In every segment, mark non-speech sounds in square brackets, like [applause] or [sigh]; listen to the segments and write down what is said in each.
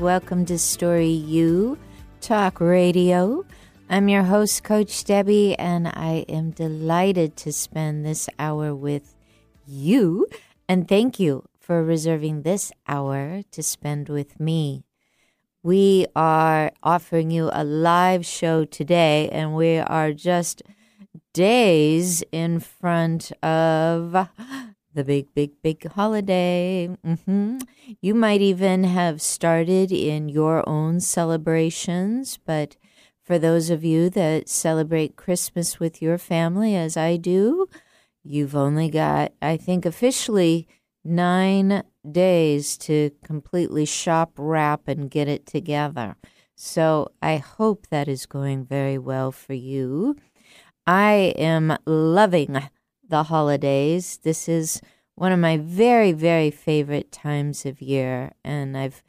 Welcome to Story U Talk Radio. I'm your host, Coach Debbie, and I am delighted to spend this hour with you. And thank you for reserving this hour to spend with me. We are offering you a live show today, and we are just days in front of the big, big, big holiday. Mm-hmm. You might even have started in your own celebrations, but for those of you that celebrate Christmas with your family, as I do, you've only got, I think, officially nine days to completely shop, wrap, and get it together. So I hope that is going very well for you. I am loving the holidays. This is one of my very, very favorite times of year. And I've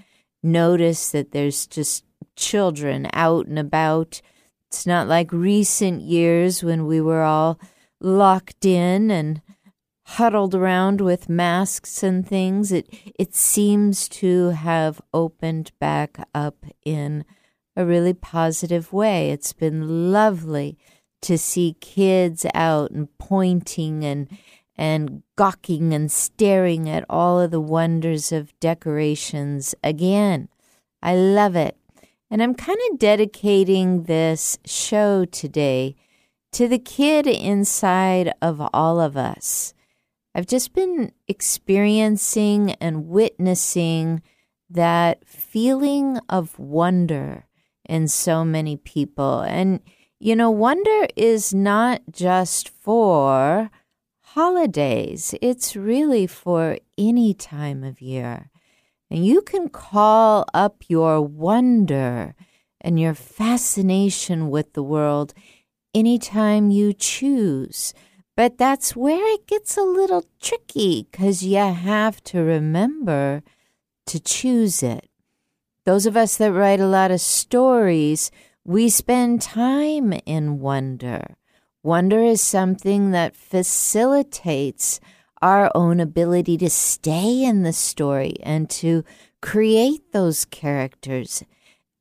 noticed that there's just children out and about. It's not like recent years when we were all locked in and huddled around with masks and things. It it seems to have opened back up in a really positive way. It's been lovely to see kids out and pointing and and gawking and staring at all of the wonders of decorations again. I love it. And I'm kind of dedicating this show today to the kid inside of all of us. I've just been experiencing and witnessing that feeling of wonder in so many people. And you know, wonder is not just for holidays, it's really for any time of year. And you can call up your wonder and your fascination with the world anytime you choose. But that's where it gets a little tricky because you have to remember to choose it. Those of us that write a lot of stories, we spend time in wonder. Wonder is something that facilitates our own ability to stay in the story and to create those characters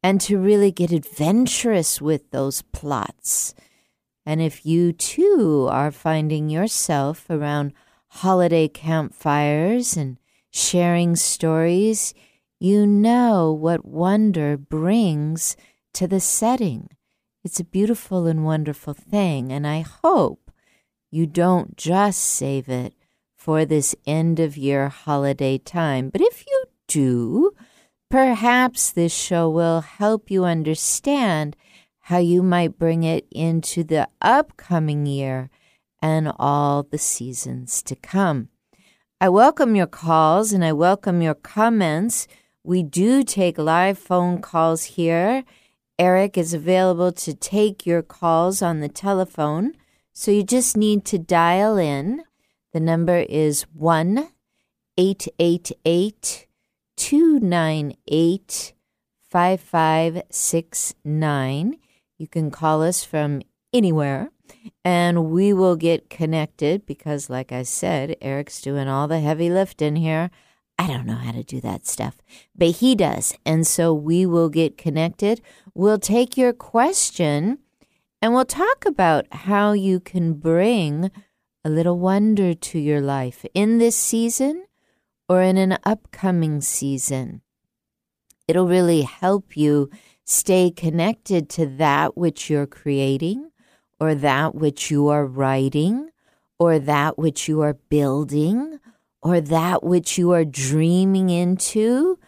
and to really get adventurous with those plots. And if you too are finding yourself around holiday campfires and sharing stories, you know what wonder brings to the setting. It's a beautiful and wonderful thing, and I hope you don't just save it for this end of year holiday time. But if you do, perhaps this show will help you understand how you might bring it into the upcoming year and all the seasons to come. I welcome your calls and I welcome your comments. We do take live phone calls here Eric is available to take your calls on the telephone. So you just need to dial in. The number is 1 888 298 5569. You can call us from anywhere and we will get connected because, like I said, Eric's doing all the heavy lifting here. I don't know how to do that stuff, but he does. And so we will get connected. We'll take your question and we'll talk about how you can bring a little wonder to your life in this season or in an upcoming season. It'll really help you stay connected to that which you're creating or that which you are writing or that which you are building or that which you are dreaming into.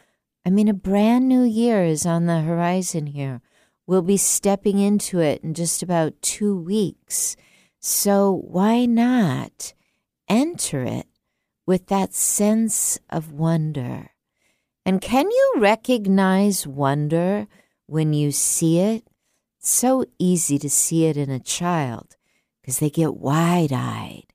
I mean, a brand new year is on the horizon here. We'll be stepping into it in just about two weeks. So why not enter it with that sense of wonder? And can you recognize wonder when you see it? It's so easy to see it in a child because they get wide eyed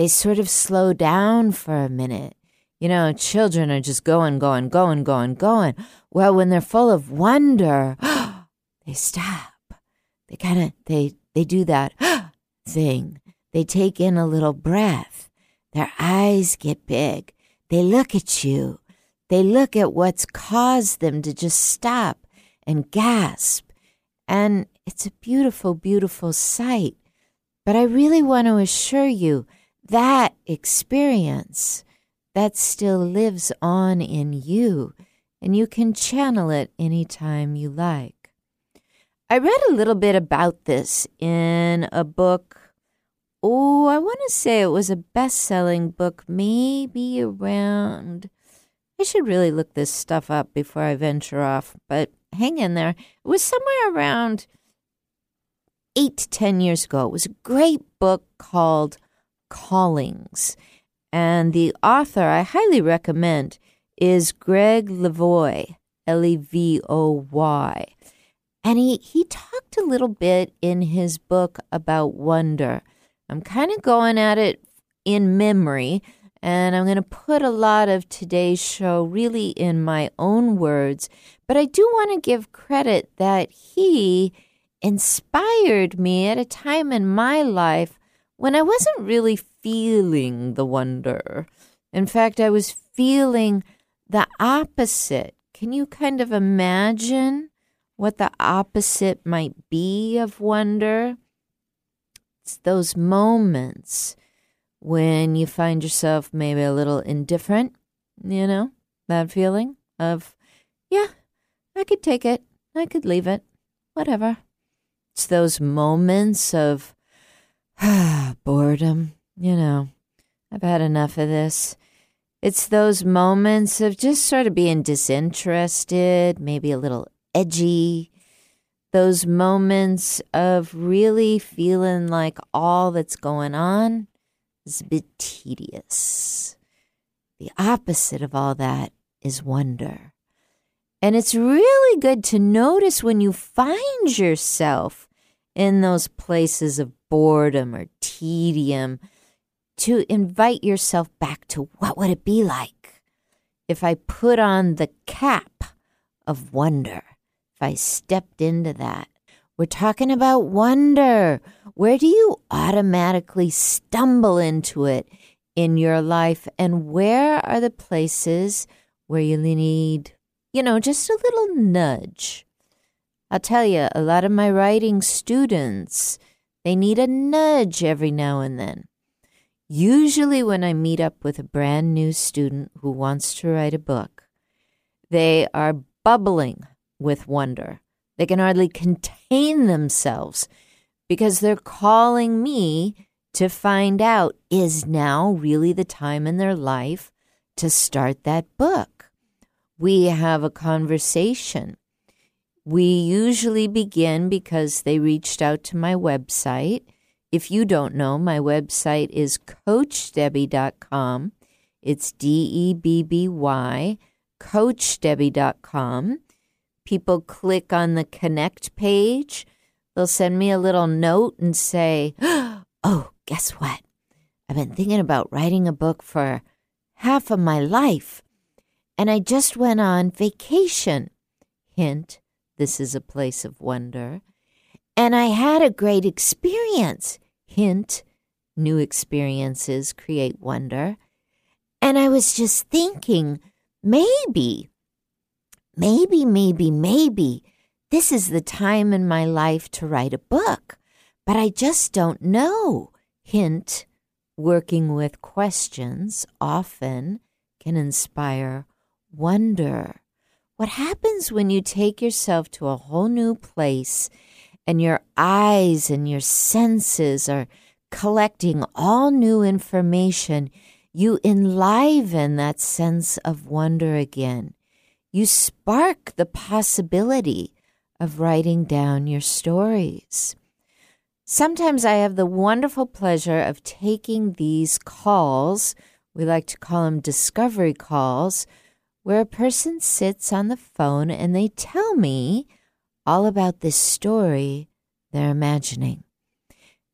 they sort of slow down for a minute. You know, children are just going, going, going, going, going. Well, when they're full of wonder, [gasps] they stop. They kind of they they do that [gasps] thing. They take in a little breath. Their eyes get big. They look at you. they look at what's caused them to just stop and gasp. And it's a beautiful, beautiful sight. But I really want to assure you that experience that still lives on in you, and you can channel it anytime you like. I read a little bit about this in a book. Oh, I want to say it was a best selling book, maybe around. I should really look this stuff up before I venture off, but hang in there. It was somewhere around eight to 10 years ago. It was a great book called Callings. And the author I highly recommend is Greg Levoy, L E V O Y. And he, he talked a little bit in his book about wonder. I'm kind of going at it in memory, and I'm going to put a lot of today's show really in my own words. But I do want to give credit that he inspired me at a time in my life when I wasn't really feeling the wonder. In fact, I was feeling the opposite. Can you kind of imagine what the opposite might be of wonder? It's those moments when you find yourself maybe a little indifferent, you know, that feeling of, yeah, I could take it, I could leave it, whatever. It's those moments of [sighs] boredom, you know. I've had enough of this. It's those moments of just sort of being disinterested, maybe a little edgy. Those moments of really feeling like all that's going on is a bit tedious. The opposite of all that is wonder. And it's really good to notice when you find yourself in those places of boredom or tedium to invite yourself back to what would it be like if I put on the cap of wonder, if I stepped into that. We're talking about wonder. Where do you automatically stumble into it in your life? And where are the places where you need, you know, just a little nudge? I'll tell you, a lot of my writing students, they need a nudge every now and then. Usually, when I meet up with a brand new student who wants to write a book, they are bubbling with wonder. They can hardly contain themselves because they're calling me to find out is now really the time in their life to start that book. We have a conversation we usually begin because they reached out to my website. If you don't know, my website is coachdebby.com. It's D E B B Y, coachdebby.com. People click on the connect page. They'll send me a little note and say, [gasps] Oh, guess what? I've been thinking about writing a book for half of my life, and I just went on vacation. Hint, this is a place of wonder. And I had a great experience. Hint, new experiences create wonder. And I was just thinking, maybe, maybe, maybe, maybe this is the time in my life to write a book, but I just don't know. Hint, working with questions often can inspire wonder. What happens when you take yourself to a whole new place and your eyes and your senses are collecting all new information? You enliven that sense of wonder again. You spark the possibility of writing down your stories. Sometimes I have the wonderful pleasure of taking these calls. We like to call them discovery calls where a person sits on the phone and they tell me all about this story they're imagining.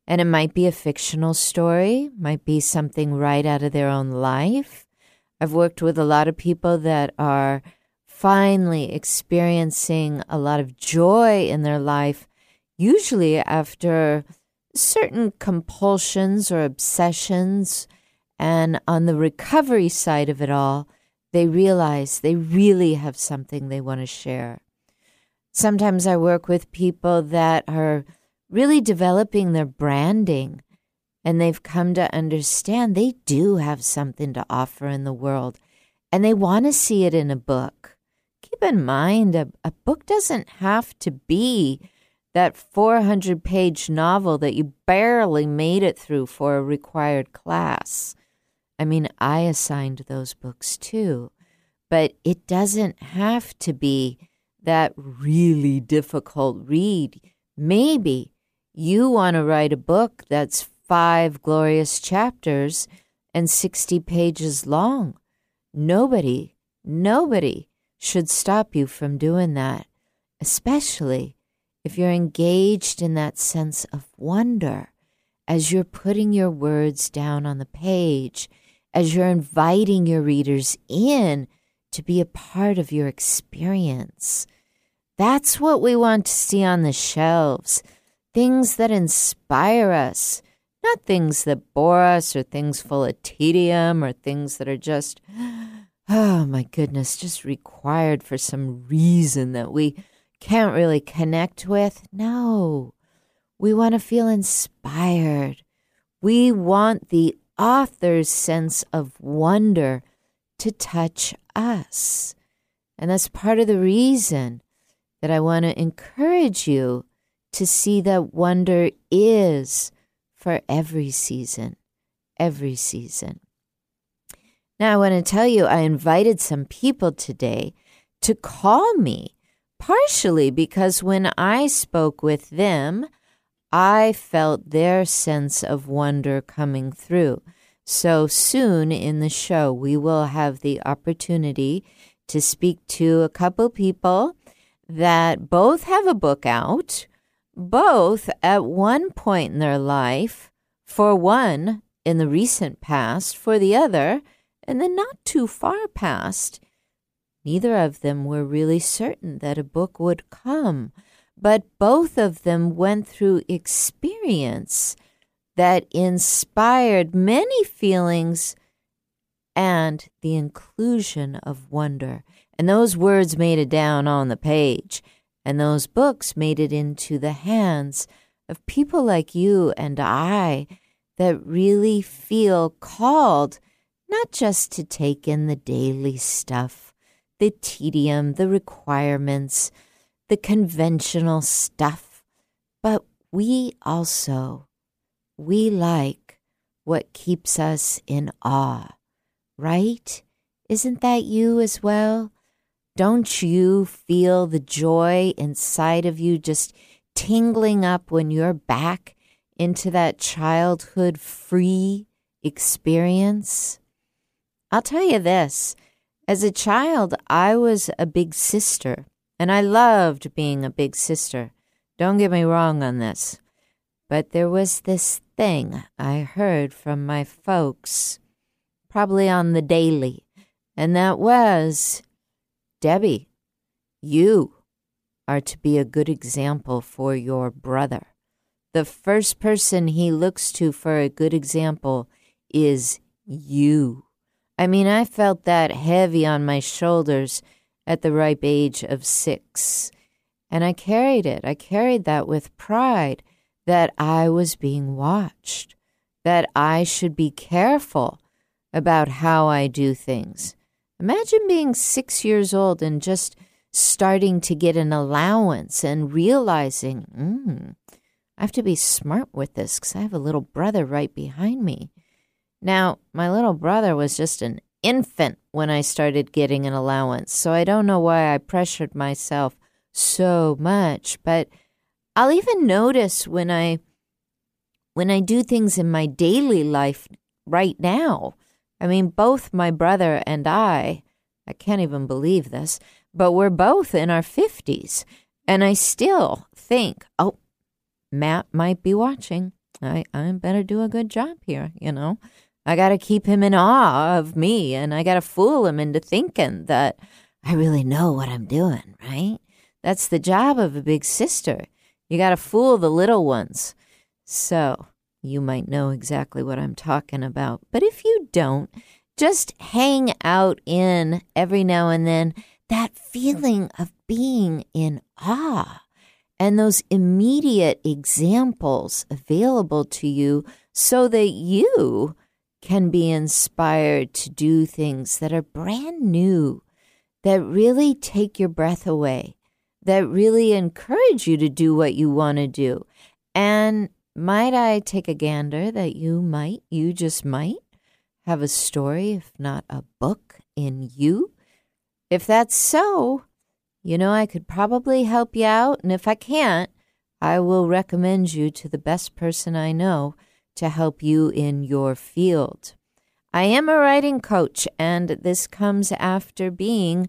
And it might be a fictional story, might be something right out of their own life. I've worked with a lot of people that are finally experiencing a lot of joy in their life, usually after certain compulsions or obsessions. And on the recovery side of it all, they realize they really have something they want to share. Sometimes I work with people that are really developing their branding and they've come to understand they do have something to offer in the world and they want to see it in a book. Keep in mind, a, a book doesn't have to be that 400 page novel that you barely made it through for a required class. I mean, I assigned those books too, but it doesn't have to be that really difficult read. Maybe you want to write a book that's five glorious chapters and 60 pages long. Nobody, nobody should stop you from doing that, especially if you're engaged in that sense of wonder as you're putting your words down on the page, as you're inviting your readers in to be a part of your experience. That's what we want to see on the shelves things that inspire us, not things that bore us or things full of tedium or things that are just, [gasps] oh my goodness, just required for some reason that we can't really connect with. No, we want to feel inspired. We want the author's sense of wonder to touch us. And that's part of the reason that I want to encourage you to see that wonder is for every season, every season. Now, I want to tell you, I invited some people today to call me partially because when I spoke with them, I felt their sense of wonder coming through. So soon in the show, we will have the opportunity to speak to a couple people that both have a book out, both at one point in their life, for one in the recent past, for the other, in the not too far past Neither of them were really certain that a book would come, but both of them went through experience that inspired many feelings and the inclusion of wonder. And those words made it down on the page, and those books made it into the hands of people like you and I that really feel called not just to take in the daily stuff the tedium, the requirements, the conventional stuff, but we also, we like what keeps us in awe, right? Isn't that you as well? Don't you feel the joy inside of you just tingling up when you're back into that childhood free experience? I'll tell you this as a child, I was a big sister, and I loved being a big sister. Don't get me wrong on this. But there was this thing I heard from my folks, probably on the daily, and that was Debbie, you are to be a good example for your brother. The first person he looks to for a good example is you. I mean, I felt that heavy on my shoulders at the ripe age of six. And I carried it. I carried that with pride that I was being watched, that I should be careful about how I do things. Imagine being six years old and just starting to get an allowance and realizing, mm, I have to be smart with this because I have a little brother right behind me. Now, my little brother was just an infant when I started getting an allowance, so I don't know why I pressured myself so much, but I'll even notice when I when I do things in my daily life right now. I mean, both my brother and I, I can't even believe this, but we're both in our 50s, and I still think, oh, Matt might be watching. I, I better do a good job here, you know? I got to keep him in awe of me and I got to fool him into thinking that I really know what I'm doing, right? That's the job of a big sister. You got to fool the little ones. So you might know exactly what I'm talking about. But if you don't, just hang out in every now and then that feeling of being in awe and those immediate examples available to you so that you can be inspired to do things that are brand new, that really take your breath away, that really encourage you to do what you want to do. And might I take a gander that you might, you just might, have a story, if not a book, in you? If that's so, you know, I could probably help you out. And if I can't, I will recommend you to the best person I know to help you in your field. I am a writing coach, and this comes after being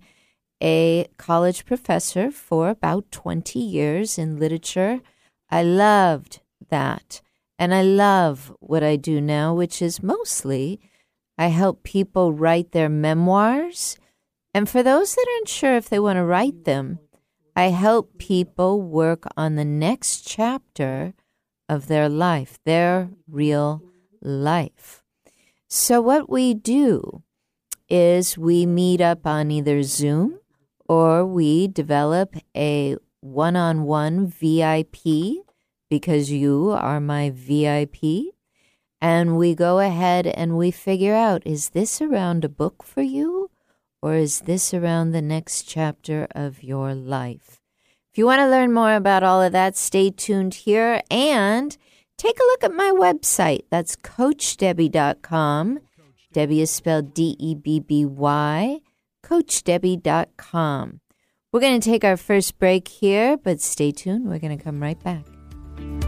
a college professor for about 20 years in literature. I loved that. And I love what I do now, which is mostly I help people write their memoirs. And for those that aren't sure if they want to write them, I help people work on the next chapter of their life, their real life. So, what we do is we meet up on either Zoom or we develop a one on one VIP because you are my VIP. And we go ahead and we figure out is this around a book for you or is this around the next chapter of your life? If you want to learn more about all of that, stay tuned here and take a look at my website. That's CoachDebby.com. Debby is spelled D E B B Y, CoachDebby.com. We're going to take our first break here, but stay tuned. We're going to come right back. Thank you.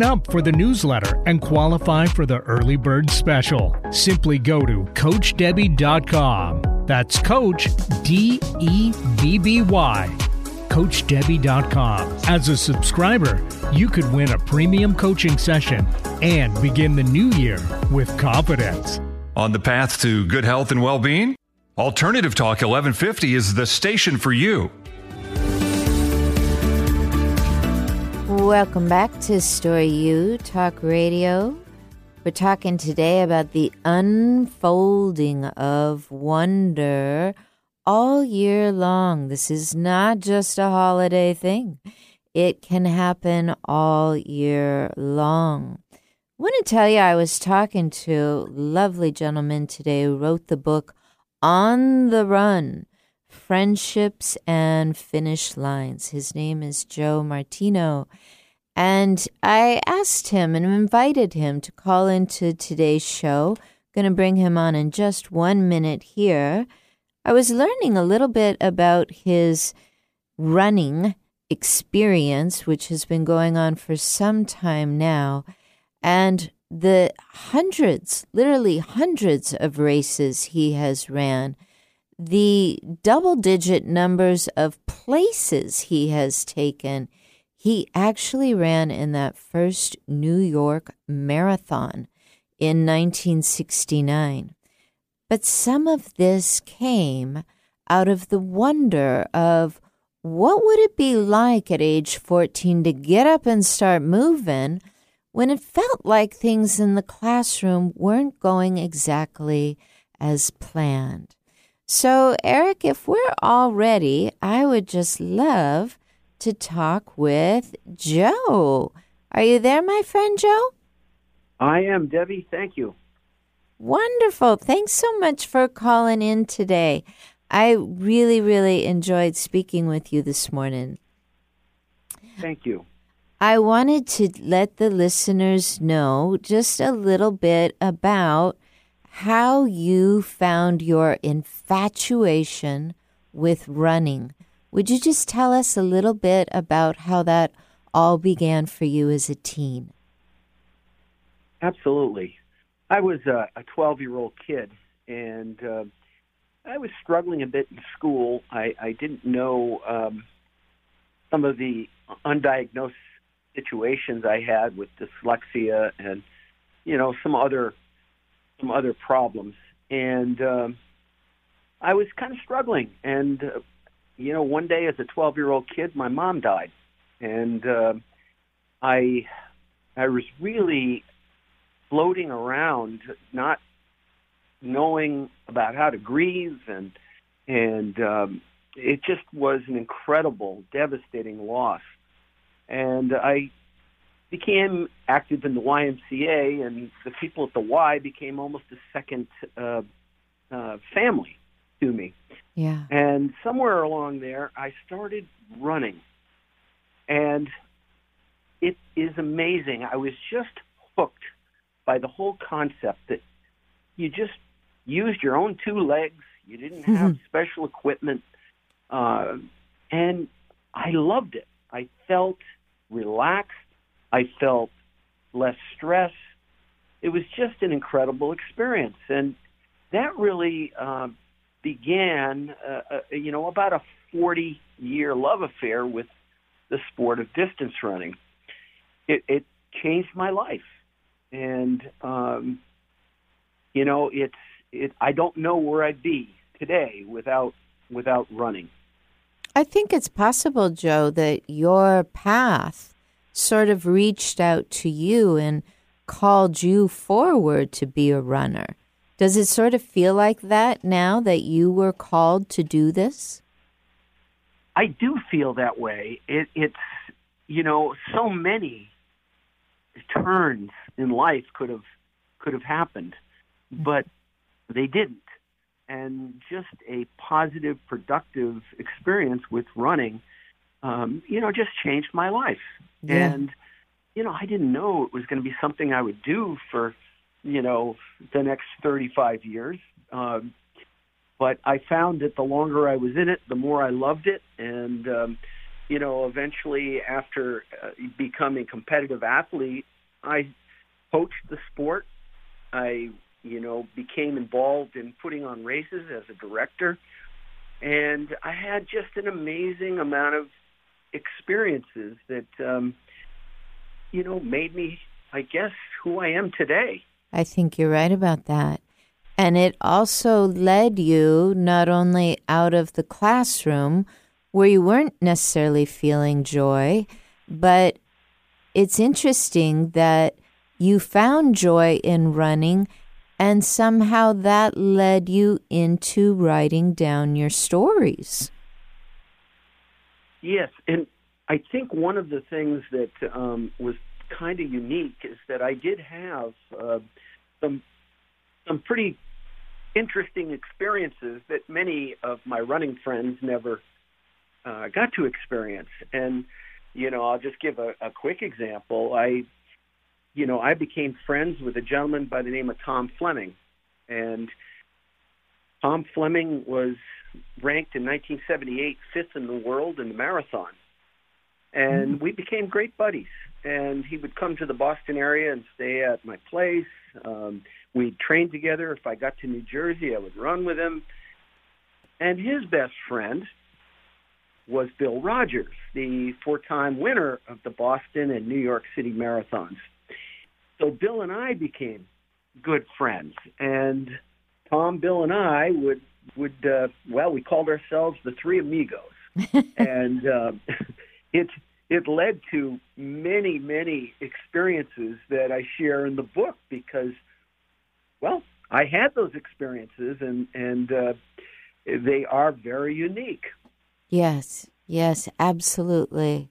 up for the newsletter and qualify for the early bird special. Simply go to CoachDebby.com. That's Coach D E B B Y. CoachDebby.com. As a subscriber, you could win a premium coaching session and begin the new year with confidence. On the path to good health and well being? Alternative Talk 1150 is the station for you. Welcome back to Story U Talk Radio. We're talking today about the unfolding of wonder all year long. This is not just a holiday thing, it can happen all year long. I want to tell you, I was talking to a lovely gentleman today who wrote the book On the Run Friendships and Finish Lines. His name is Joe Martino. And I asked him and invited him to call into today's show. Going to bring him on in just one minute here. I was learning a little bit about his running experience, which has been going on for some time now, and the hundreds, literally hundreds of races he has ran, the double digit numbers of places he has taken he actually ran in that first New York Marathon in 1969. But some of this came out of the wonder of what would it be like at age 14 to get up and start moving when it felt like things in the classroom weren't going exactly as planned. So, Eric, if we're all ready, I would just love to talk with Joe. Are you there, my friend Joe? I am, Debbie. Thank you. Wonderful. Thanks so much for calling in today. I really, really enjoyed speaking with you this morning. Thank you. I wanted to let the listeners know just a little bit about how you found your infatuation with running Would you just tell us a little bit about how that all began for you as a teen? Absolutely. I was a 12 year old kid, and uh, I was struggling a bit in school. I, I didn't know um, some of the undiagnosed situations I had with dyslexia and you know some other some other problems, and um, I was kind of struggling. And uh, you know, one day as a 12 year old kid, my mom died, and uh, I I was really floating around, not knowing about how to grieve, and and um, it just was an incredible, devastating loss. And I became active in the YMCA, and the people at the Y became almost a second uh, uh, family to me. Yeah. And somewhere along there, I started running, and it is amazing. I was just hooked by the whole concept that you just used your own two legs. You didn't have special equipment, uh, and I loved it. I felt relaxed. I felt less stress. It was just an incredible experience, and that really uh, began, uh, uh, you know, about a 40-year love affair with the sport of distance running. It, it changed my life, and um, you know, it's it. I don't know where I'd be today without without running. I think it's possible, Joe, that your path sort of reached out to you and called you forward to be a runner. Does it sort of feel like that now that you were called to do this? I do feel that way. It, it's you know so many turns in life could have could have happened, but they didn't. And just a positive, productive experience with running, um, you know, just changed my life. Yeah. And you know, I didn't know it was going to be something I would do for you know the next 35 years. Um, but I found that the longer I was in it, the more I loved it, and um, you know, eventually after uh, becoming competitive athlete, I coached the sport. I, you know, became involved in putting on races as a director, and I had just an amazing amount of experiences that, um, you know, made me, I guess, who I am today. I think you're right about that. And it also led you not only out of the classroom where you weren't necessarily feeling joy, but it's interesting that you found joy in running and somehow that led you into writing down your stories. Yes, and I think one of the things that um, was kind of unique is that I did have uh, some some pretty interesting experiences that many of my running friends never uh, got to experience. And you know, I'll just give a, a quick example. I, you know, I became friends with a gentleman by the name of Tom Fleming, and Tom Fleming was ranked in 1978 fifth in the world in the marathon, and we became great buddies. And he would come to the Boston area and stay at my place. Um, we'd train together. If I got to New Jersey, I would run with him. And his best friend was Bill Rodgers, the four-time winner of the Boston and New York City marathons. So Bill and I became good friends, and Tom, Bill, and I would would uh, well, we called ourselves the Three Amigos, [laughs] and uh, [laughs] it it led to many many experiences that I share in the book because, well, I had those experiences, and and uh, they are very unique. Yes, yes, absolutely.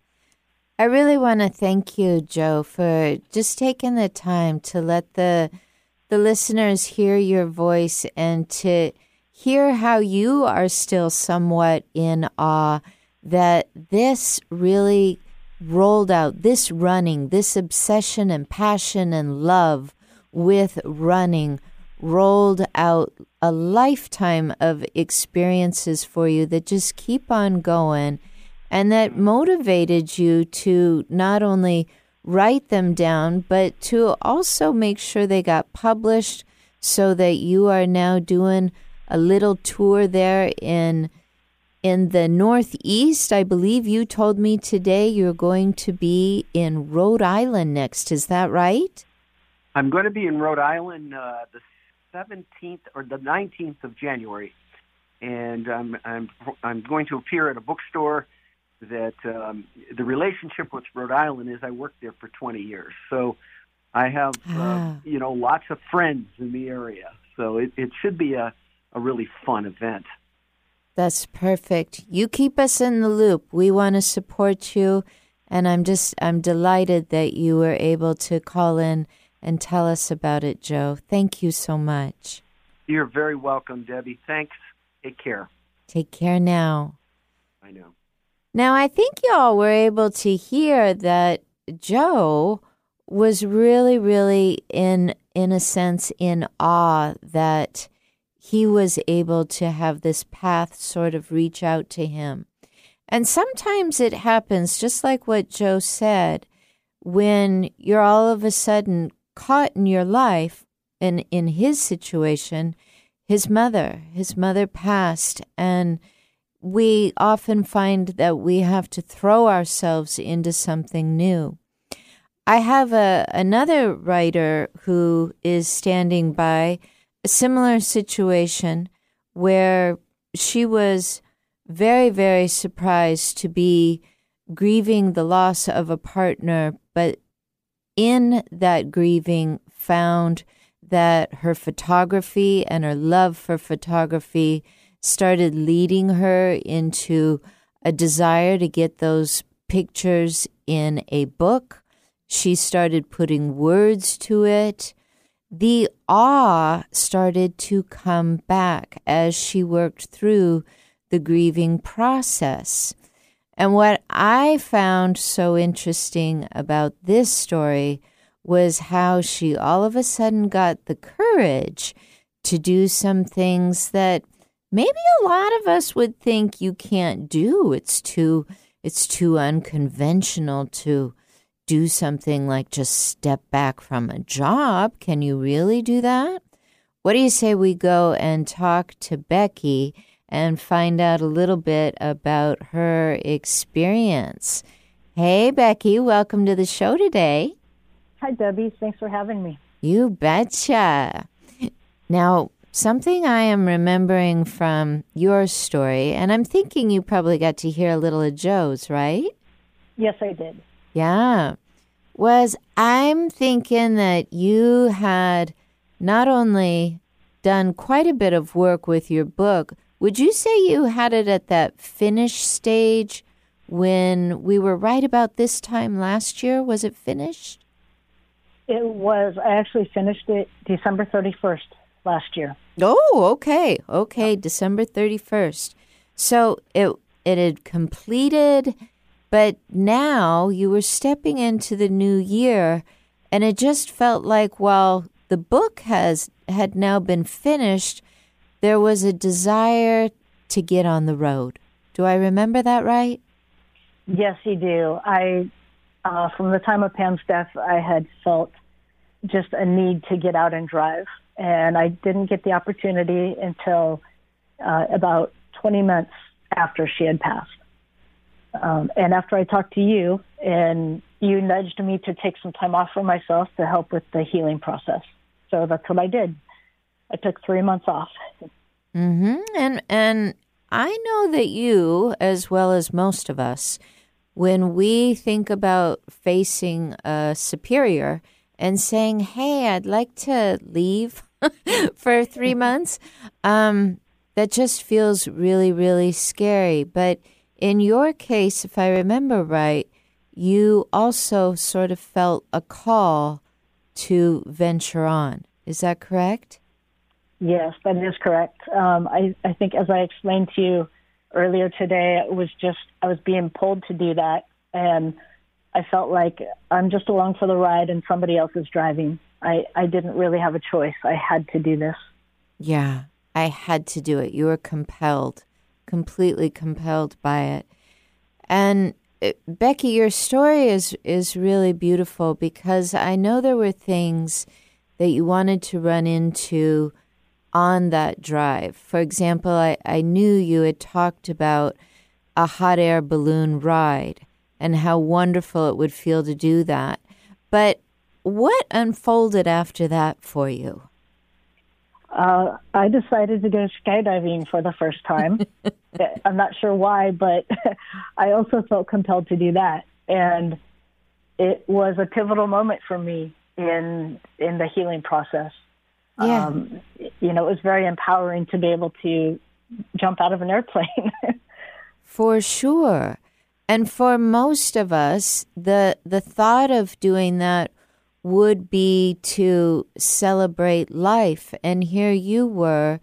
I really want to thank you, Joe, for just taking the time to let the the listeners hear your voice and to hear how you are still somewhat in awe that this really rolled out this running, this obsession and passion and love with running rolled out a lifetime of experiences for you that just keep on going and that motivated you to not only write them down, but to also make sure they got published so that you are now doing a little tour there in in the northeast. I believe you told me today you're going to be in Rhode Island next. Is that right? I'm going to be in Rhode Island uh, the 17th or the 19th of January, and I'm I'm I'm going to appear at a bookstore that um, the relationship with Rhode Island is I worked there for 20 years, so I have uh, ah. you know lots of friends in the area, so it, it should be a a really fun event. That's perfect. You keep us in the loop. We want to support you, and I'm just I'm delighted that you were able to call in and tell us about it, Joe. Thank you so much. You're very welcome, Debbie. Thanks. Take care. Take care now. I know. Now, I think y'all were able to hear that Joe was really, really in in a sense in awe that he was able to have this path sort of reach out to him. And sometimes it happens, just like what Joe said, when you're all of a sudden caught in your life, and in his situation, his mother, his mother passed, and we often find that we have to throw ourselves into something new. I have a another writer who is standing by a similar situation where she was very very surprised to be grieving the loss of a partner but in that grieving found that her photography and her love for photography started leading her into a desire to get those pictures in a book. She started putting words to it. The awe started to come back as she worked through the grieving process. And what I found so interesting about this story was how she all of a sudden got the courage to do some things that maybe a lot of us would think you can't do. It's too it's too unconventional to do something like just step back from a job. Can you really do that? What do you say we go and talk to Becky and find out a little bit about her experience. Hey, Becky, welcome to the show today. Hi, Debbie. Thanks for having me. You betcha. Now, something I am remembering from your story, and I'm thinking you probably got to hear a little of Joe's, right? Yes, I did. Yeah. Was I'm thinking that you had not only done quite a bit of work with your book, would you say you had it at that finish stage when we were right about this time last year? Was it finished? It was. I actually finished it December 31st last year. Oh, okay. Okay, December 31st. So it it had completed, but now you were stepping into the new year and it just felt like well, the book has had now been finished, there was a desire to get on the road. Do I remember that right? Yes, you do. I, uh, from the time of Pam's death, I had felt just a need to get out and drive, and I didn't get the opportunity until uh, about 20 months after she had passed. Um, and after I talked to you, and you nudged me to take some time off for myself to help with the healing process. So that's what I did. I took three months off. Mm-hmm. And and I know that you, as well as most of us, when we think about facing a superior and saying, "Hey, I'd like to leave [laughs] for three months," um, that just feels really, really scary. But in your case, if I remember right, you also sort of felt a call to venture on. Is that correct? Yes, that is correct. Um, I, I think, as I explained to you earlier today, it was just I was being pulled to do that, and I felt like I'm just along for the ride, and somebody else is driving. I, I didn't really have a choice. I had to do this. Yeah, I had to do it. You were compelled, completely compelled by it. And uh, Becky, your story is is really beautiful because I know there were things that you wanted to run into on that drive. For example, I, I knew you had talked about a hot air balloon ride and how wonderful it would feel to do that. But what unfolded after that for you? Uh, I decided to go skydiving for the first time. [laughs] I'm not sure why, but [laughs] I also felt compelled to do that, and it was a pivotal moment for me in in the healing process. Yeah. Um, you know, it was very empowering to be able to jump out of an airplane. [laughs] For sure. And for most of us, the the thought of doing that would be to celebrate life. And here you were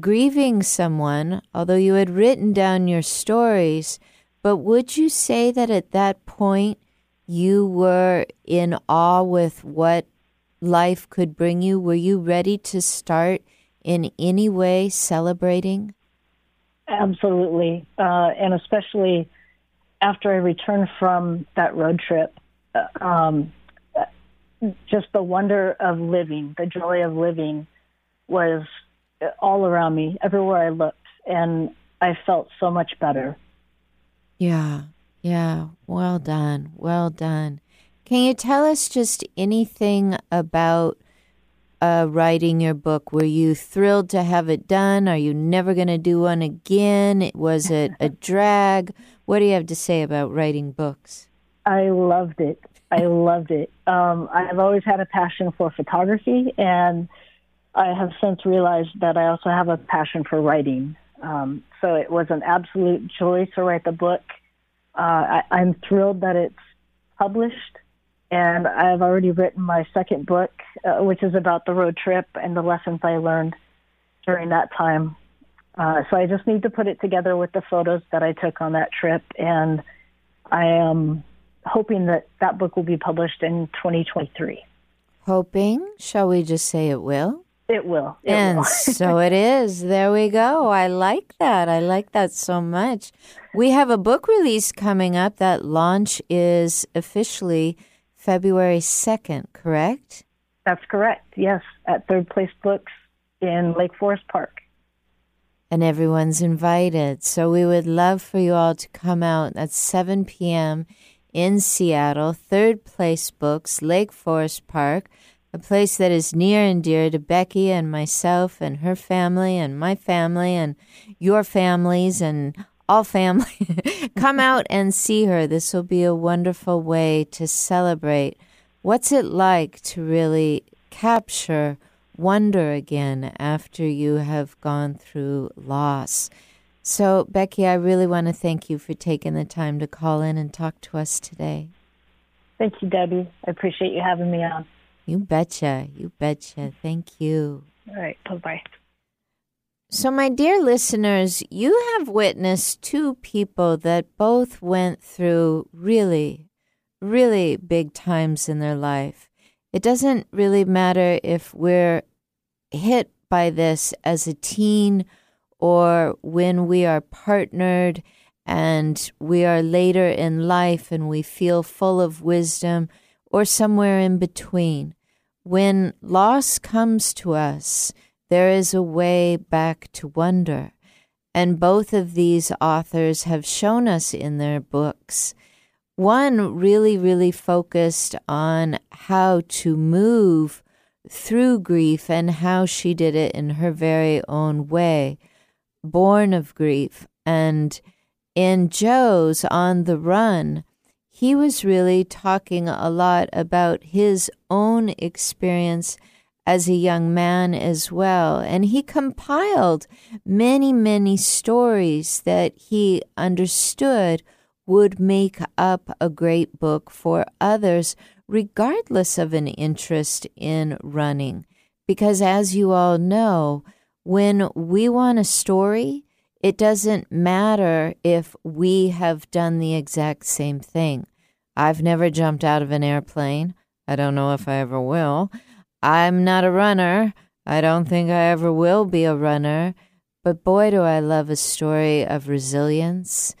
grieving someone, although you had written down your stories. But would you say that at that point you were in awe with what life could bring you? Were you ready to start in any way celebrating? Absolutely, uh, and especially after I returned from that road trip, uh, um, just the wonder of living, the joy of living, was all around me, everywhere I looked, and I felt so much better. Yeah, yeah. Well done. Well done. Can you tell us just anything about uh, writing your book? Were you thrilled to have it done? Are you never going to do one again? Was it a [laughs] drag? What do you have to say about writing books? I loved it. I loved it. Um, I've always had a passion for photography, and I have since realized that I also have a passion for writing. Um, so it was an absolute joy to write the book. Uh, I, I'm thrilled that it's published and I've already written my second book, uh, which is about the road trip and the lessons I learned during that time. Uh, so I just need to put it together with the photos that I took on that trip, and I am hoping that that book will be published in 2023. Hoping? Shall we just say it will? It will. It and will. so [laughs] it is. There we go. I like that. I like that so much. We have a book release coming up. That launch is officially February 2nd, correct? That's correct. Yes, at Third Place Books in Lake Forest Park. And everyone's invited. So we would love for you all to come out at 7 p.m. in Seattle, Third Place Books, Lake Forest Park, a place that is near and dear to Becky and myself and her family and my family and your families and all family. [laughs] Come out and see her. This will be a wonderful way to celebrate. What's it like to really capture wonder again after you have gone through loss? So, Becky, I really want to thank you for taking the time to call in and talk to us today. Thank you, Debby. I appreciate you having me on. You betcha. You betcha. Thank you. All right. Bye bye. So, my dear listeners, you have witnessed two people that both went through really, really big times in their life. It doesn't really matter if we're hit by this as a teen or when we are partnered and we are later in life and we feel full of wisdom or somewhere in between. When loss comes to us, there is a way back to wonder. And both of these authors have shown us in their books. One really, really focused on how to move through grief and how she did it in her very own way, born of grief. And in Joe's On the Run, he was really talking a lot about his own experience as a young man as well. And he compiled many, many stories that he understood would make up a great book for others, regardless of an interest in running. Because as you all know, when we want a story, it doesn't matter if we have done the exact same thing. I've never jumped out of an airplane. I don't know if I ever will. I'm not a runner. I don't think I ever will be a runner. But boy, do I love a story of resilience.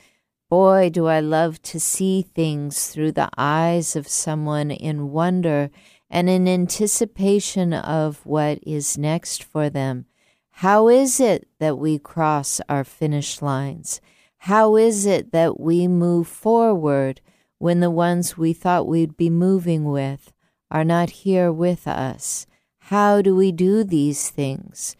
Boy, do I love to see things through the eyes of someone in wonder and in anticipation of what is next for them. How is it that we cross our finish lines? How is it that we move forward when the ones we thought we'd be moving with are not here with us? How do we do these things?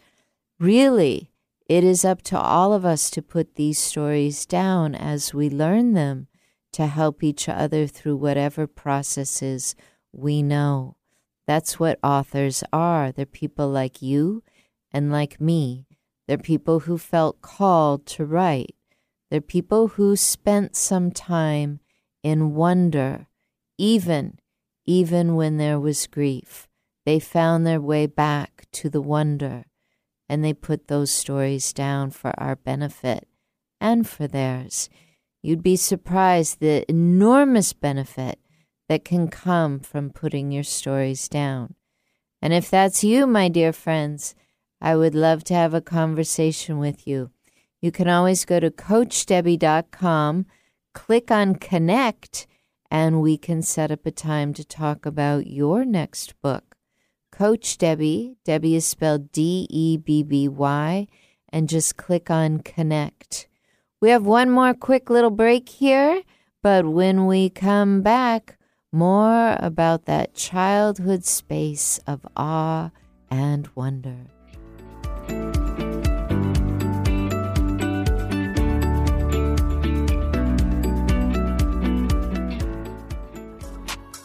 Really, it is up to all of us to put these stories down as we learn them to help each other through whatever processes we know. That's what authors are. They're people like you and like me. They're people who felt called to write. They're people who spent some time in wonder, even even when there was grief. They found their way back to the wonder, and they put those stories down for our benefit and for theirs. You'd be surprised the enormous benefit that can come from putting your stories down. And if that's you, my dear friends, I would love to have a conversation with you. You can always go to CoachDebby.com, click on Connect, and we can set up a time to talk about your next book. Coach Debby, Debby is spelled D E B B Y, and just click on Connect. We have one more quick little break here, but when we come back, more about that childhood space of awe and wonder. Bye.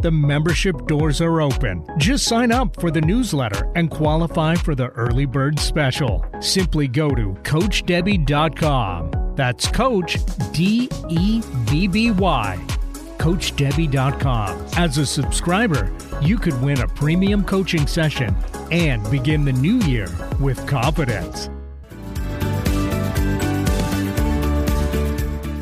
The membership doors are open. Just sign up for the newsletter and qualify for the early bird special. Simply go to CoachDebby.com. That's Coach D E B B Y. CoachDebby.com. As a subscriber, you could win a premium coaching session and begin the new year with confidence.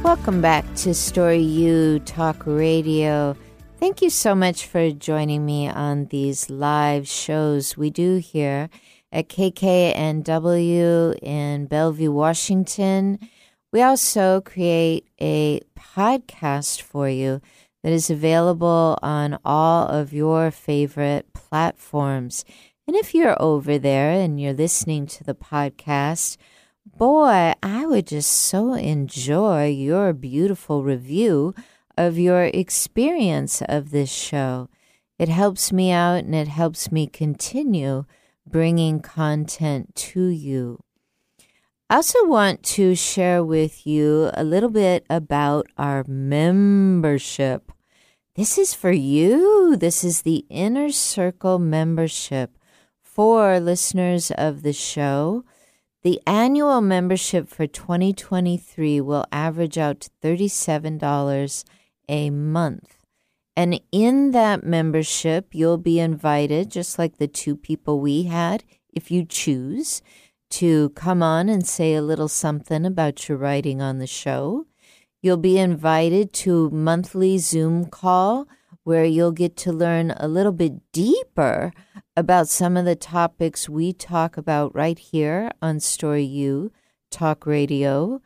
Welcome back to Story U Talk Radio. Thank you so much for joining me on these live shows we do here at KKNW in Bellevue, Washington. We also create a podcast for you that is available on all of your favorite platforms. And if you're over there and you're listening to the podcast, boy, I would just so enjoy your beautiful review of your experience of this show. It helps me out and it helps me continue bringing content to you. I also want to share with you a little bit about our membership. This is for you. This is the Inner Circle membership for listeners of the show. The annual membership for 2023 will average out to $37 a month. And in that membership, you'll be invited, just like the two people we had, if you choose, to come on and say a little something about your writing on the show. You'll be invited to monthly Zoom call where you'll get to learn a little bit deeper about some of the topics we talk about right here on Story U Talk Radio.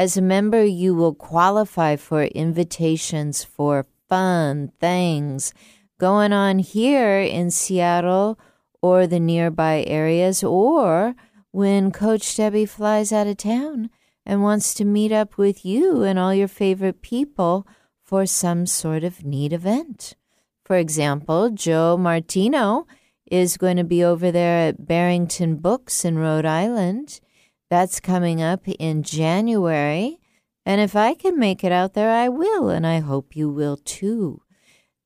As a member, you will qualify for invitations for fun things going on here in Seattle or the nearby areas, or when Coach Debby flies out of town and wants to meet up with you and all your favorite people for some sort of neat event. For example, Joe Martino is going to be over there at Barrington Books in Rhode Island that's coming up in January. And if I can make it out there, I will, and I hope you will too.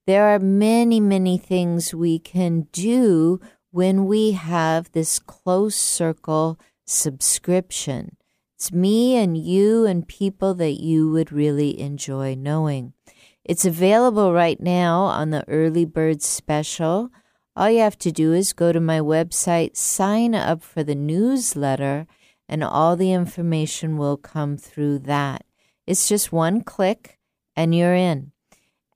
There are many, many things we can do when we have this close circle subscription. It's me and you and people that you would really enjoy knowing. It's available right now on the early bird special. All you have to do is go to my website, sign up for the newsletter, and all the information will come through that. It's just one click and you're in.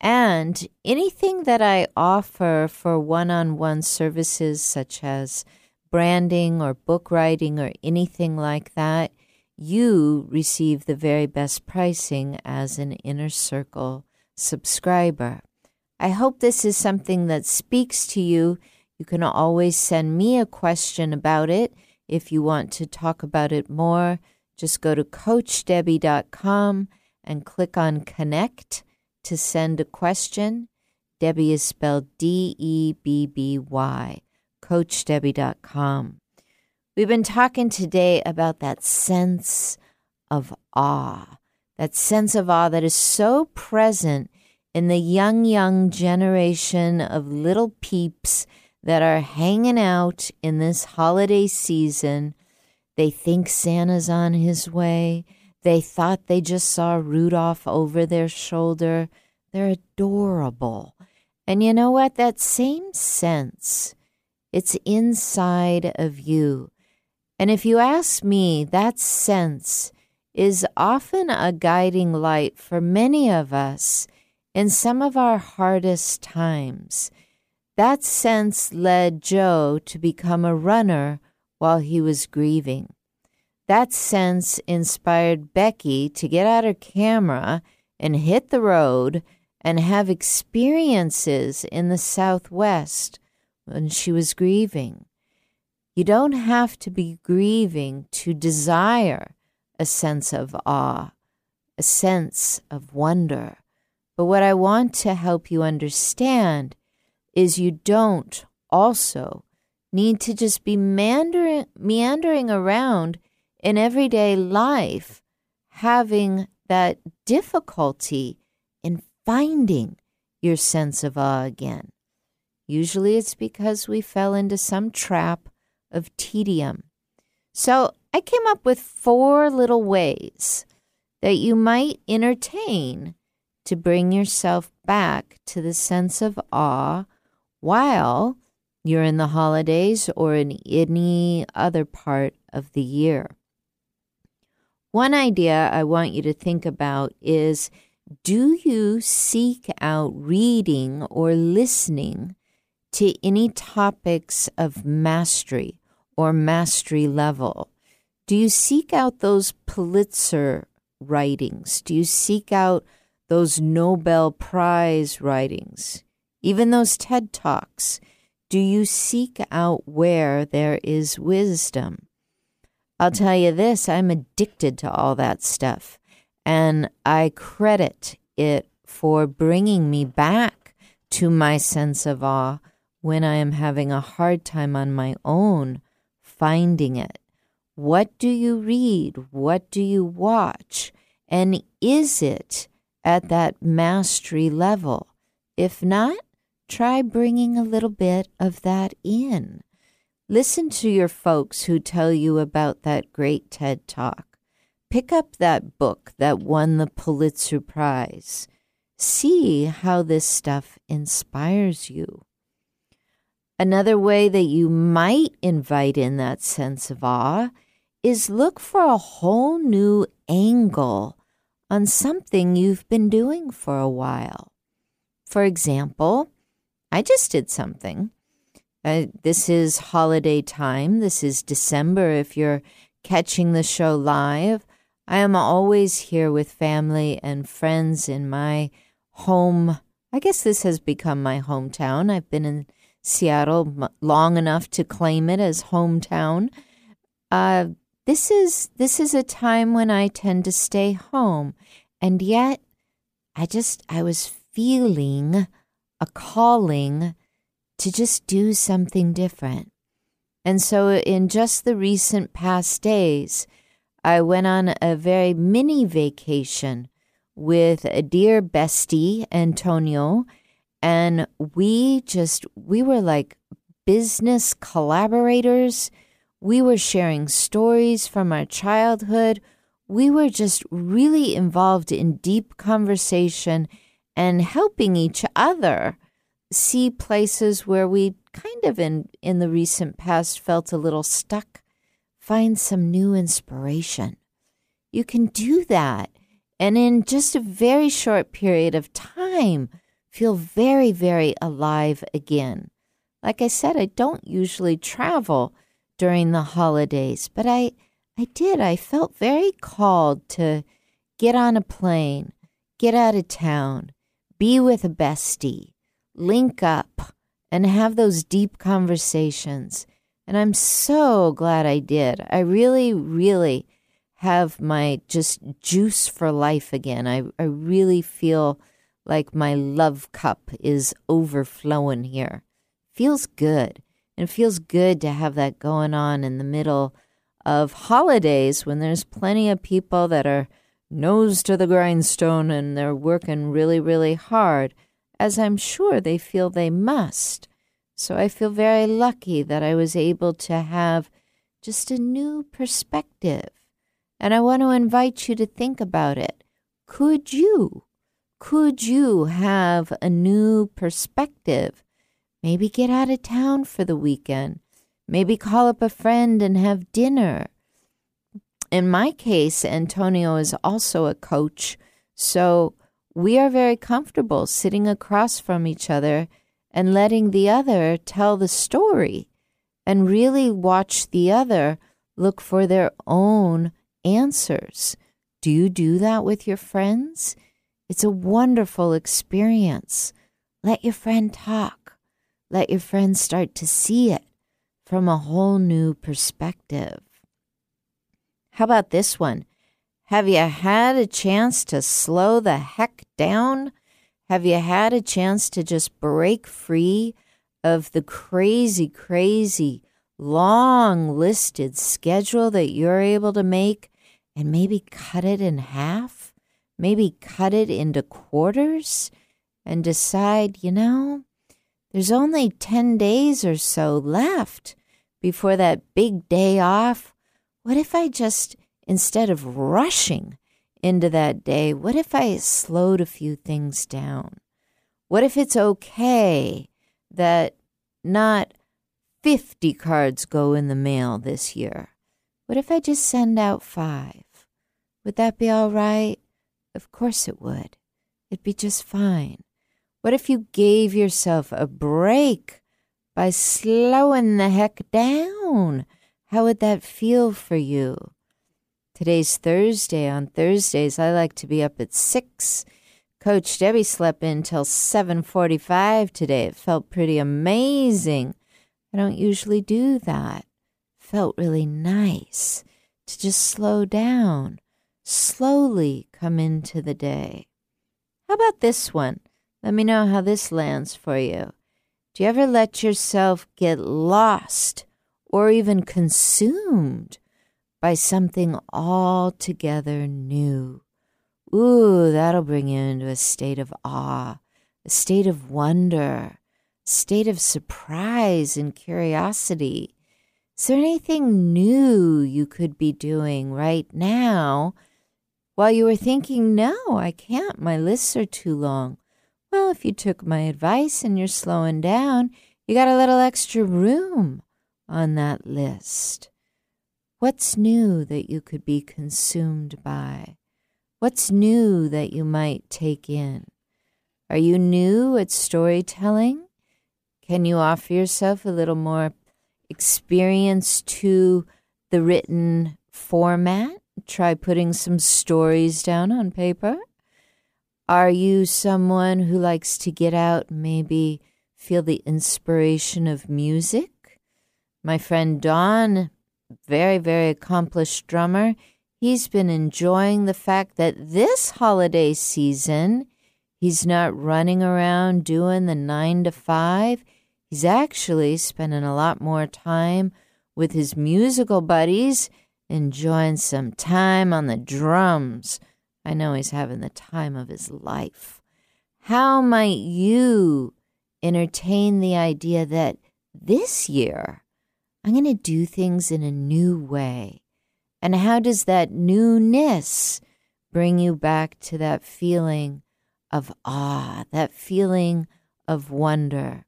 And anything that I offer for one on one services, such as branding or book writing or anything like that, you receive the very best pricing as an inner circle subscriber. I hope this is something that speaks to you. You can always send me a question about it. If you want to talk about it more, just go to CoachDebby.com and click on Connect to send a question. Debby is spelled D E B B Y, CoachDebby.com. We've been talking today about that sense of awe, that sense of awe that is so present in the young, young generation of little peeps that are hanging out in this holiday season. They think Santa's on his way. They thought they just saw Rudolph over their shoulder. They're adorable. And you know what? That same sense, it's inside of you. And if you ask me, that sense is often a guiding light for many of us in some of our hardest times. That sense led Joe to become a runner while he was grieving. That sense inspired Becky to get out her camera and hit the road and have experiences in the Southwest when she was grieving. You don't have to be grieving to desire a sense of awe, a sense of wonder. But what I want to help you understand is you don't also need to just be meandering, meandering around in everyday life having that difficulty in finding your sense of awe again. Usually it's because we fell into some trap of tedium. So I came up with four little ways that you might entertain to bring yourself back to the sense of awe while you're in the holidays or in any other part of the year. One idea I want you to think about is do you seek out reading or listening to any topics of mastery or mastery level? Do you seek out those Pulitzer writings? Do you seek out those Nobel Prize writings? Even those TED Talks? Do you seek out where there is wisdom? I'll tell you this I'm addicted to all that stuff. And I credit it for bringing me back to my sense of awe when I am having a hard time on my own finding it. What do you read? What do you watch? And is it at that mastery level? If not, try bringing a little bit of that in. Listen to your folks who tell you about that great TED Talk. Pick up that book that won the Pulitzer Prize. See how this stuff inspires you. Another way that you might invite in that sense of awe is look for a whole new angle on something you've been doing for a while. For example, I just did something uh, this is holiday time. This is December. If you're catching the show live, I am always here with family and friends in my home. I guess this has become my hometown. I've been in Seattle long enough to claim it as hometown. Uh, this is this is a time when I tend to stay home, and yet I just I was feeling a calling to just do something different. And so, in just the recent past days, I went on a very mini vacation with a dear bestie, Antonio, and we just, we were like business collaborators. We were sharing stories from our childhood. We were just really involved in deep conversation and helping each other see places where we kind of in in the recent past felt a little stuck find some new inspiration. You can do that and in just a very short period of time feel very very alive again. Like i said i don't usually travel during the holidays but i i did. I felt very called to get on a plane get out of town be with a bestie link up and have those deep conversations. And I'm so glad I did. I really, really have my just juice for life again. I, I really feel like my love cup is overflowing here. Feels good. And it feels good to have that going on in the middle of holidays when there's plenty of people that are nose to the grindstone and they're working really, really hard as I'm sure they feel they must. So I feel very lucky that I was able to have just a new perspective. And I want to invite you to think about it. Could you? Could you have a new perspective? Maybe get out of town for the weekend. Maybe call up a friend and have dinner. In my case, Antonio is also a coach. So we are very comfortable sitting across from each other and letting the other tell the story and really watch the other look for their own answers. Do you do that with your friends? It's a wonderful experience. Let your friend talk. Let your friend start to see it from a whole new perspective. How about this one? Have you had a chance to slow the heck down? Have you had a chance to just break free of the crazy, crazy, long listed schedule that you're able to make and maybe cut it in half? Maybe cut it into quarters and decide, you know, there's only 10 days or so left before that big day off. What if I just instead of rushing into that day, what if I slowed a few things down? What if it's okay that not 50 cards go in the mail this year? What if I just send out five? Would that be all right? Of course it would. It'd be just fine. What if you gave yourself a break by slowing the heck down? How would that feel for you? Today's Thursday. On Thursdays, I like to be up at 6. Coach Debby slept in till 7:45 today. It felt pretty amazing. I don't usually do that. Felt really nice to just slow down, slowly come into the day. How about this one? Let me know how this lands for you. Do you ever let yourself get lost or even consumed by something altogether new. Ooh, that'll bring you into a state of awe, a state of wonder, a state of surprise and curiosity. Is there anything new you could be doing right now while you were thinking, no, I can't, my lists are too long? Well, if you took my advice and you're slowing down, you got a little extra room on that list. What's new that you could be consumed by? What's new that you might take in? Are you new at storytelling? Can you offer yourself a little more experience to the written format? Try putting some stories down on paper. Are you someone who likes to get out, maybe feel the inspiration of music? My friend Don, very, very accomplished drummer. He's been enjoying the fact that this holiday season, he's not running around doing the nine to five. He's actually spending a lot more time with his musical buddies, enjoying some time on the drums. I know he's having the time of his life. How might you entertain the idea that this year, I'm going to do things in a new way. And how does that newness bring you back to that feeling of awe, that feeling of wonder?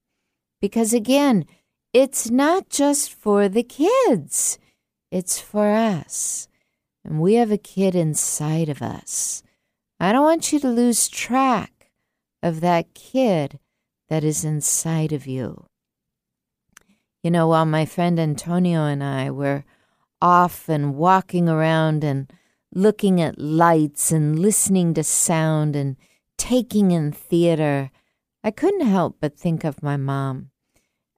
Because again, it's not just for the kids, it's for us. And we have a kid inside of us. I don't want you to lose track of that kid that is inside of you. You know, while my friend Antonio and I were off and walking around and looking at lights and listening to sound and taking in theater, I couldn't help but think of my mom.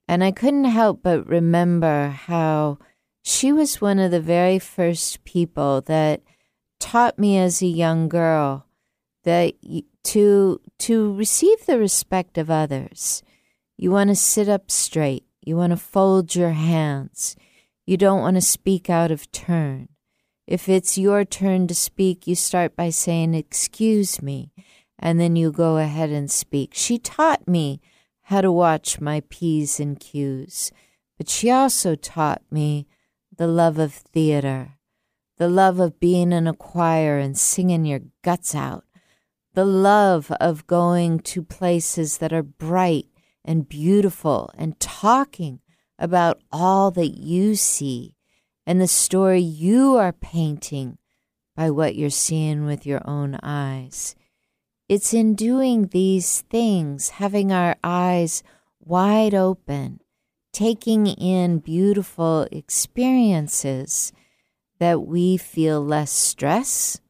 And I couldn't help but remember how she was one of the very first people that taught me as a young girl that to to receive the respect of others you want to sit up straight you want to fold your hands. You don't want to speak out of turn. If it's your turn to speak you start by saying excuse me and then you go ahead and speak. She taught me how to watch my p's and q's but she also taught me the love of theater, the love of being in a choir and singing your guts out, the love of going to places that are bright and beautiful and talking about all that you see and the story you are painting by what you're seeing with your own eyes. It's in doing these things, having our eyes wide open, taking in beautiful experiences that we feel less stress,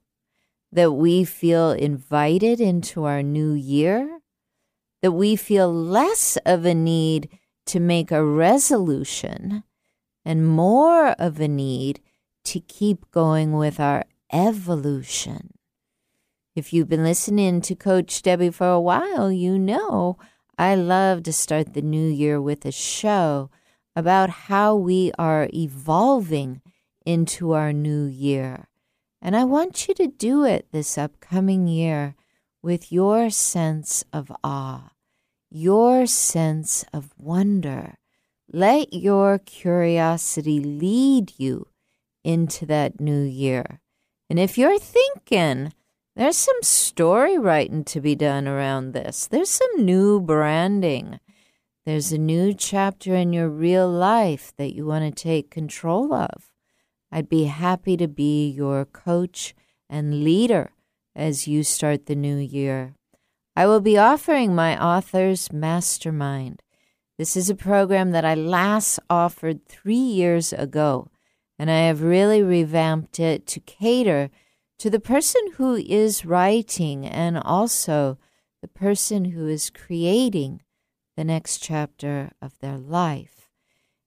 that we feel invited into our new year, that we feel less of a need to make a resolution and more of a need to keep going with our evolution. If you've been listening to Coach Debby for a while, you know I love to start the new year with a show about how we are evolving into our new year. And I want you to do it this upcoming year with your sense of awe, your sense of wonder. Let your curiosity lead you into that new year. And if you're thinking, there's some story writing to be done around this. There's some new branding. There's a new chapter in your real life that you want to take control of. I'd be happy to be your coach and leader as you start the new year. I will be offering my author's mastermind. This is a program that I last offered three years ago, and I have really revamped it to cater to the person who is writing and also the person who is creating the next chapter of their life.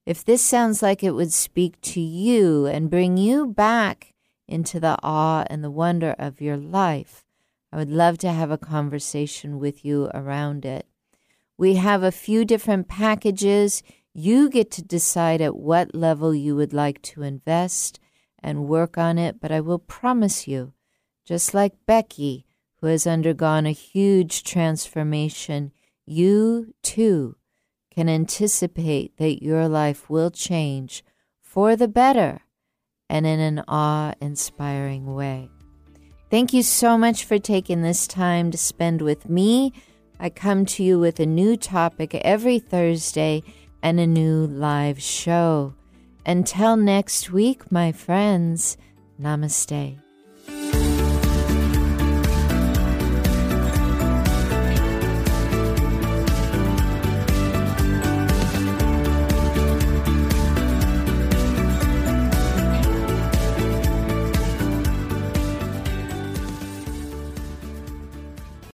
If this sounds like it would speak to you and bring you back into the awe and the wonder of your life, I would love to have a conversation with you around it. We have a few different packages. You get to decide at what level you would like to invest and work on it, but I will promise you, just like Becky, who has undergone a huge transformation, you too can anticipate that your life will change for the better and in an awe inspiring way. Thank you so much for taking this time to spend with me. I come to you with a new topic every Thursday and a new live show. Until next week, my friends, namaste.